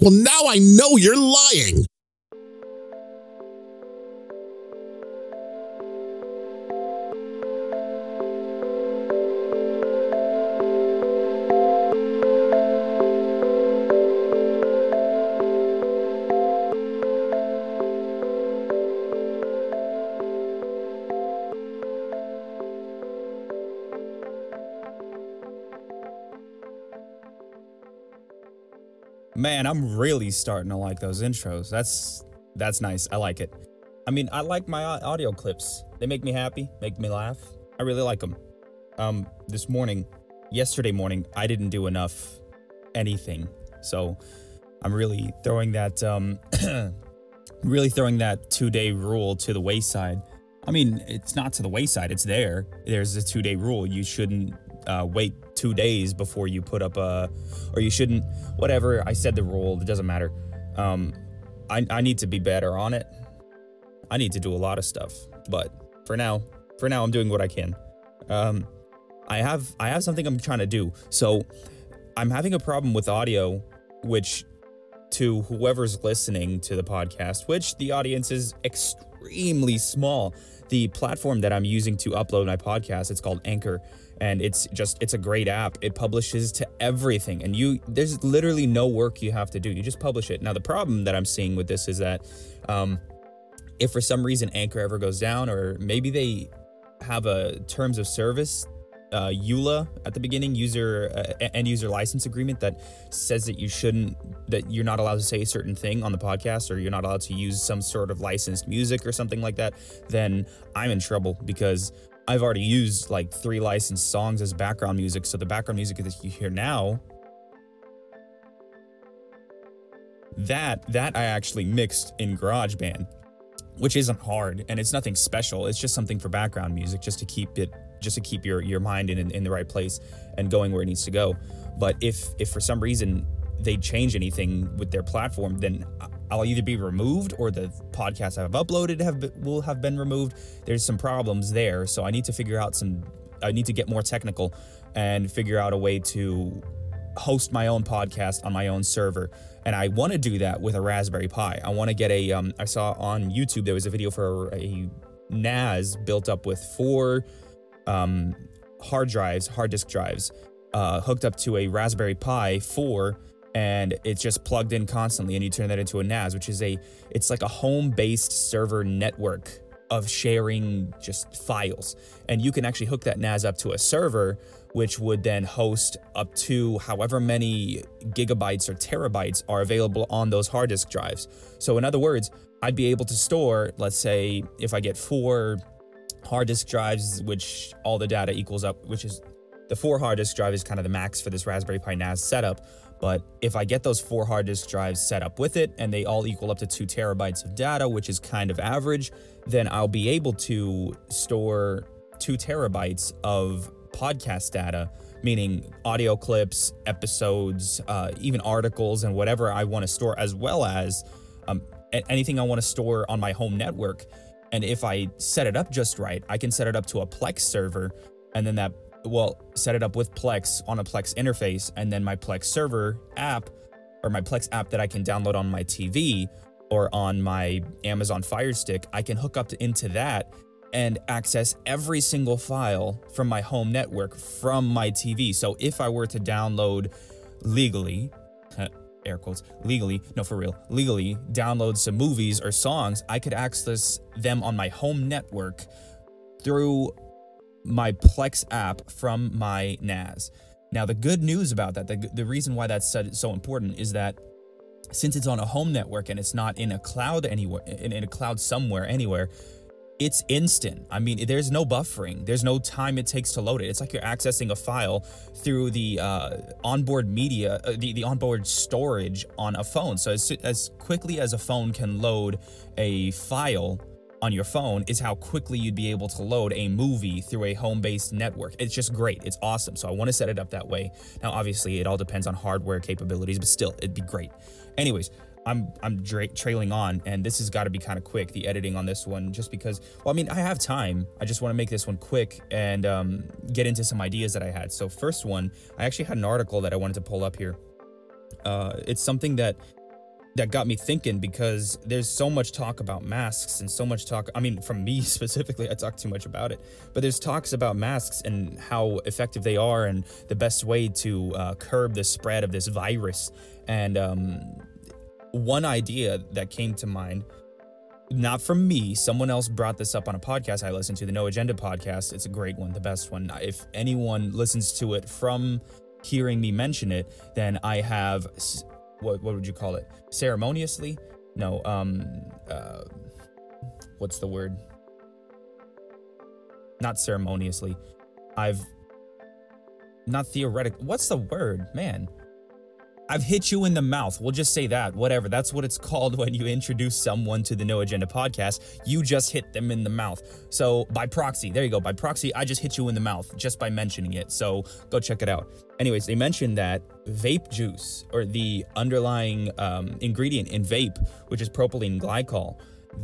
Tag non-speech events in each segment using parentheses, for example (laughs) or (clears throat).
Well, now I know you're lying. Man, I'm really starting to like those intros. That's that's nice. I like it. I mean, I like my audio clips. They make me happy, make me laugh. I really like them. Um, this morning, yesterday morning, I didn't do enough anything, so I'm really throwing that um, (clears throat) really throwing that two day rule to the wayside. I mean, it's not to the wayside. It's there. There's a two day rule. You shouldn't uh, wait two days before you put up a, or you shouldn't, whatever. I said the rule, it doesn't matter. Um, I, I need to be better on it. I need to do a lot of stuff, but for now, for now, I'm doing what I can. Um, I have, I have something I'm trying to do. So I'm having a problem with audio, which to whoever's listening to the podcast, which the audience is extremely small. The platform that I'm using to upload my podcast, it's called Anchor and it's just it's a great app. It publishes to everything and you there's literally no work you have to do. You just publish it. Now the problem that i'm seeing with this is that um, if for some reason anchor ever goes down or maybe they have a terms of service uh, EULA at the beginning, user uh, end user license agreement that says that you shouldn't, that you're not allowed to say a certain thing on the podcast, or you're not allowed to use some sort of licensed music or something like that, then I'm in trouble because I've already used like three licensed songs as background music. So the background music that you hear now, that that I actually mixed in GarageBand, which isn't hard and it's nothing special. It's just something for background music, just to keep it, just to keep your your mind in in the right place and going where it needs to go. But if if for some reason they change anything with their platform, then I'll either be removed or the podcasts I've uploaded have been, will have been removed. There's some problems there, so I need to figure out some. I need to get more technical and figure out a way to host my own podcast on my own server. And I want to do that with a Raspberry Pi. I want to get a. Um, I saw on YouTube there was a video for a NAS built up with four um, hard drives, hard disk drives, uh, hooked up to a Raspberry Pi 4 and it's just plugged in constantly and you turn that into a NAS, which is a it's like a home-based server network of sharing just files. And you can actually hook that NAS up to a server which would then host up to however many gigabytes or terabytes are available on those hard disk drives. So in other words, I'd be able to store, let's say if I get 4 hard disk drives which all the data equals up, which is the 4 hard disk drive is kind of the max for this Raspberry Pi NAS setup but if I get those four hard disk drives set up with it and they all equal up to two terabytes of data, which is kind of average, then I'll be able to store two terabytes of podcast data, meaning audio clips, episodes, uh, even articles, and whatever I want to store, as well as um, anything I want to store on my home network. And if I set it up just right, I can set it up to a Plex server, and then that well, set it up with Plex on a Plex interface, and then my Plex server app or my Plex app that I can download on my TV or on my Amazon Fire Stick, I can hook up to, into that and access every single file from my home network from my TV. So if I were to download legally, (laughs) air quotes, legally, no, for real, legally download some movies or songs, I could access them on my home network through my Plex app from my NAS. Now, the good news about that, the, the reason why that's so important is that since it's on a home network and it's not in a cloud anywhere, in, in a cloud somewhere, anywhere, it's instant. I mean, there's no buffering. There's no time it takes to load it. It's like you're accessing a file through the uh, onboard media, uh, the, the onboard storage on a phone. So as, as quickly as a phone can load a file on your phone is how quickly you'd be able to load a movie through a home-based network. It's just great. It's awesome. So I want to set it up that way. Now, obviously, it all depends on hardware capabilities, but still, it'd be great. Anyways, I'm I'm trailing on, and this has got to be kind of quick. The editing on this one, just because. Well, I mean, I have time. I just want to make this one quick and um, get into some ideas that I had. So, first one, I actually had an article that I wanted to pull up here. Uh, it's something that that got me thinking because there's so much talk about masks and so much talk. I mean, from me (laughs) specifically, I talk too much about it, but there's talks about masks and how effective they are and the best way to uh, curb the spread of this virus. And um, one idea that came to mind, not from me, someone else brought this up on a podcast I listened to, the No Agenda podcast. It's a great one, the best one. If anyone listens to it from hearing me mention it, then I have what what would you call it? Ceremoniously? No, um uh what's the word? Not ceremoniously. I've not theoretic. What's the word? Man. I've hit you in the mouth. We'll just say that. Whatever. That's what it's called (laughs) when you introduce someone to the No Agenda podcast. You just hit them in the mouth. So by proxy, there you go. By proxy, I just hit you in the mouth just by mentioning it. So go check it out. Anyways, they mentioned that vape juice or the underlying um, ingredient in vape, which is propylene glycol,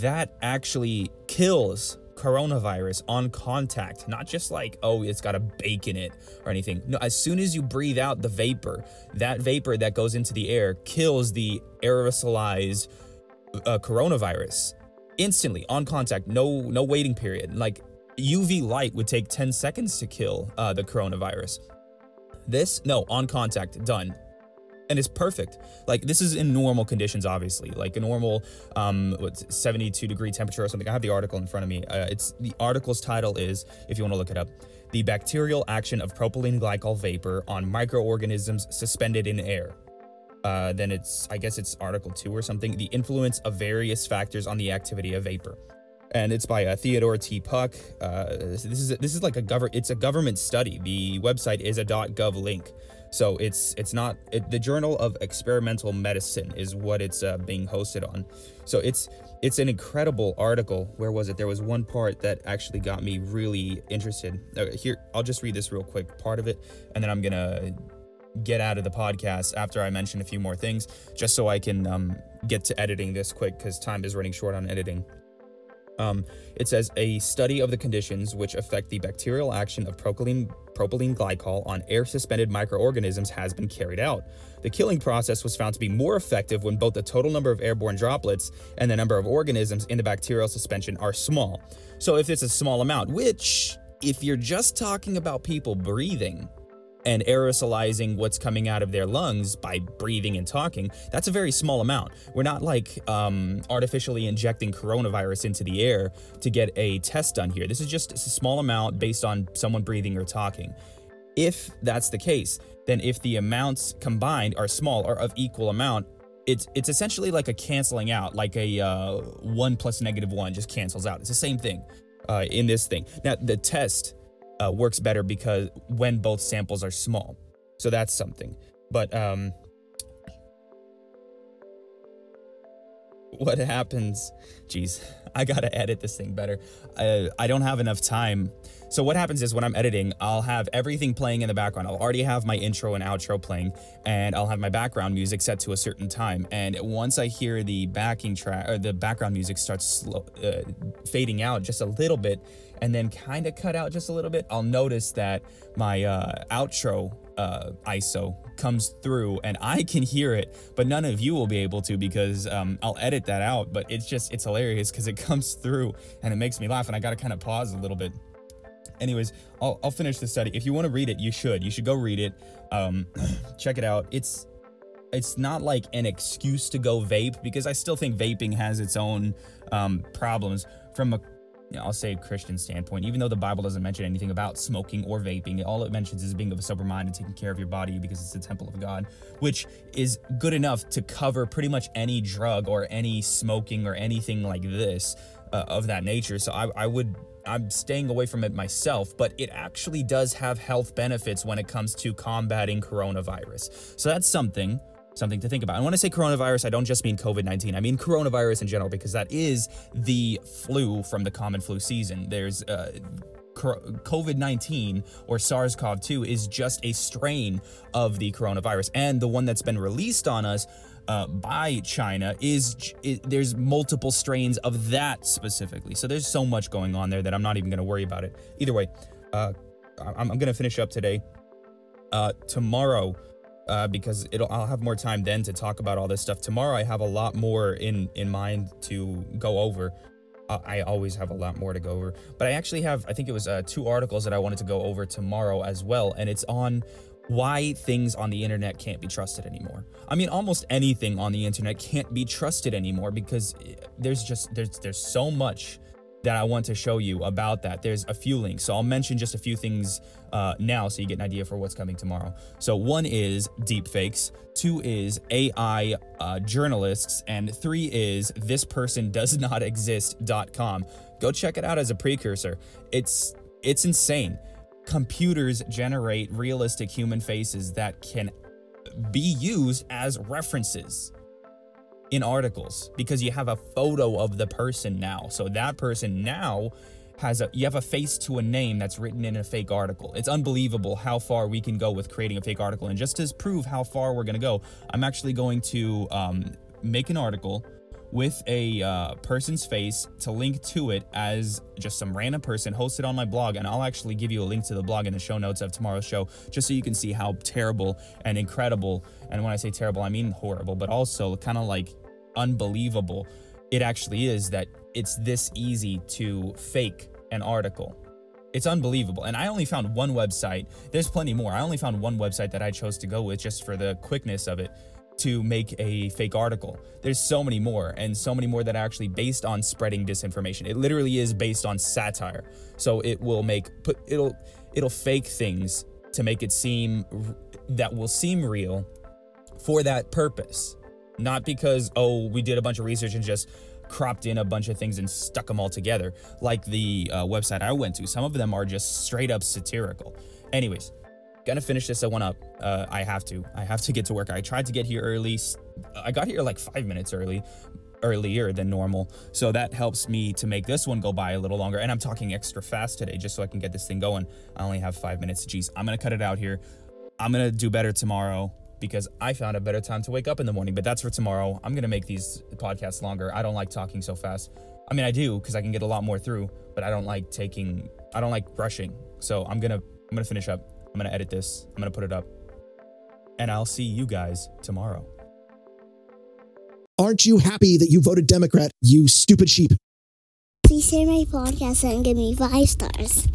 that actually kills coronavirus on contact, not just like, oh, it's got a bake in it or anything. No, as soon as you breathe out the vapor, that vapor that goes into the air kills the aerosolized uh, coronavirus instantly on contact, no no waiting period. Like UV light would take 10 seconds to kill uh, the coronavirus. This, no, on contact, done and it's perfect. Like this is in normal conditions, obviously, like a normal um, what's 72 degree temperature or something. I have the article in front of me. Uh, it's the article's title is, if you want to look it up, the bactericidal action of propylene glycol vapor on microorganisms suspended in air. Uh, then it's, I guess it's article two or something, the influence of various factors on the activity of vapor and it's by uh, Theodore T. Puck. Uh, this is this is like a government. It's a government study. The website is a .gov link. So it's it's not it, the Journal of Experimental Medicine is what it's uh, being hosted on. So it's it's an incredible article. Where was it? There was one part that actually got me really interested. Uh, here, I'll just read this real quick part of it, and then I'm gonna get out of the podcast after I mention a few more things, just so I can um, get to editing this quick because time is running short on editing. Um, it says a study of the conditions which affect the bactericidal action of propylene, propylene glycol on air suspended microorganisms has been carried out. The killing process was found to be more effective when both the total number of airborne droplets and the number of organisms in the bacterial suspension are small. So, if it's a small amount, which, if you're just talking about people breathing, and aerosolizing what's coming out of their lungs by breathing and talking, that's a very small amount. We're not like um, artificially injecting coronavirus into the air to get a test done here. This is just a small amount based on someone breathing or talking. If that's the case, then if the amounts combined are small or of equal amount, it's it's essentially like a canceling out, like a uh, one plus negative one just cancels out. It's the same thing uh, in this thing. Now the test uh, works better because when both samples are small. So that's something. But um, what happens? Geez, I gotta edit this thing better. I, I don't have enough time. So what happens is when I'm editing, I'll have everything playing in the background. I'll already have my intro and outro playing, and I'll have my background music set to a certain time. And once I hear the backing track or the background music starts slow, uh, fading out just a little bit, and then kind of cut out just a little bit, I'll notice that my uh, outro uh, ISO comes through and I can hear it, but none of you will be able to because um, I'll edit that out. But it's just, it's hilarious because it comes through and it makes me laugh and I got to kind of pause a little bit. Anyways, I'll, I'll finish the study. If you want to read it, you should. You should go read it. Um, (clears throat) check it out. It's it's not like an excuse to go vape because I still think vaping has its own um, problems from a I'll say Christian standpoint, even though the Bible doesn't mention anything about smoking or vaping, all it mentions is being of a sober mind and taking care of your body because it's the temple of God, which is good enough to cover pretty much any drug or any smoking or anything like this uh, of that nature. So I, I would I'm staying away from it myself, but it actually does have health benefits when it comes to combating coronavirus. So that's something something to think about. And when I say coronavirus, I don't just mean COVID 19. I mean coronavirus in general, because that is the flu from the common flu season. There's uh, COVID 19 or SARS CoV 2 is just a strain of the coronavirus. And the one that's been released on us uh, by China is it, there's multiple strains of that specifically. So there's so much going on there that I'm not even going to worry about it. Either way, uh, I'm, I'm going to finish up today. Uh, tomorrow, uh, because it'll I'll have more time then to talk about all this stuff. Tomorrow I have a lot more in in mind to go over. Uh, I always have a lot more to go over, but I actually have I think it was uh, two articles that I wanted to go over tomorrow as well, and it's on why things on the internet can't be trusted anymore. I mean, almost anything on the internet can't be trusted anymore because eh, there's just there's there's so much that I want to show you about that. There's a few links, so I'll mention just a few things uh, now so you get an idea for what's coming tomorrow. So one is deepfakes, two is AI uh, journalists, and three is this person does not exist.com. Go check it out as a precursor. It's it's insane. Computers generate realistic human faces that can be used as references in articles because you have a photo of the person now. So that person now has a you have a face to a name that's written in a fake article. It's unbelievable how far we can go with creating a fake article. And just to prove how far we're gonna go, I'm actually going to um, make an article with a uh, person's face to link to it as just some random person hosted on my blog and i'll actually give you a link to the blog in the show notes of tomorrow's show just so you can see how terrible and incredible and when i say terrible i mean horrible but also kind of like unbelievable it actually is that it's this easy to fake an article it's unbelievable. And I only found one website. There's plenty more. I only found one website that I chose to go with just for the quickness of it to make a fake article. There's so many more, and so many more that are actually based on spreading disinformation. It literally is based on satire. So it will make put it'll it'll fake things to make it seem that will seem real for that purpose. Not because oh we did a bunch of research and just cropped in a bunch of things and stuck them all together like the uh, website I went to. Some of them are just straight up satirical. Anyways, gonna finish this one up. Uh, I have to. I have to get to work. I tried to get here early. I got here like five minutes early, earlier than normal. So that helps me to make this one go by a little longer. And I'm talking extra fast today just so I can get this thing going. I only have five minutes. Jeez, I'm gonna cut it out here. I'm gonna do better tomorrow because I found a better time to wake up in the morning. But that's for tomorrow. I'm gonna make these podcasts longer. I don't like talking so fast. I mean, I do because I can get a lot more through, but I don't like taking. I don't like rushing. So I'm gonna. I'm gonna finish up. I'm going to edit this, I'm going to put it up, and I'll see you guys tomorrow. Aren't you happy that you voted Democrat, you stupid sheep? Please share my podcast and give me five stars.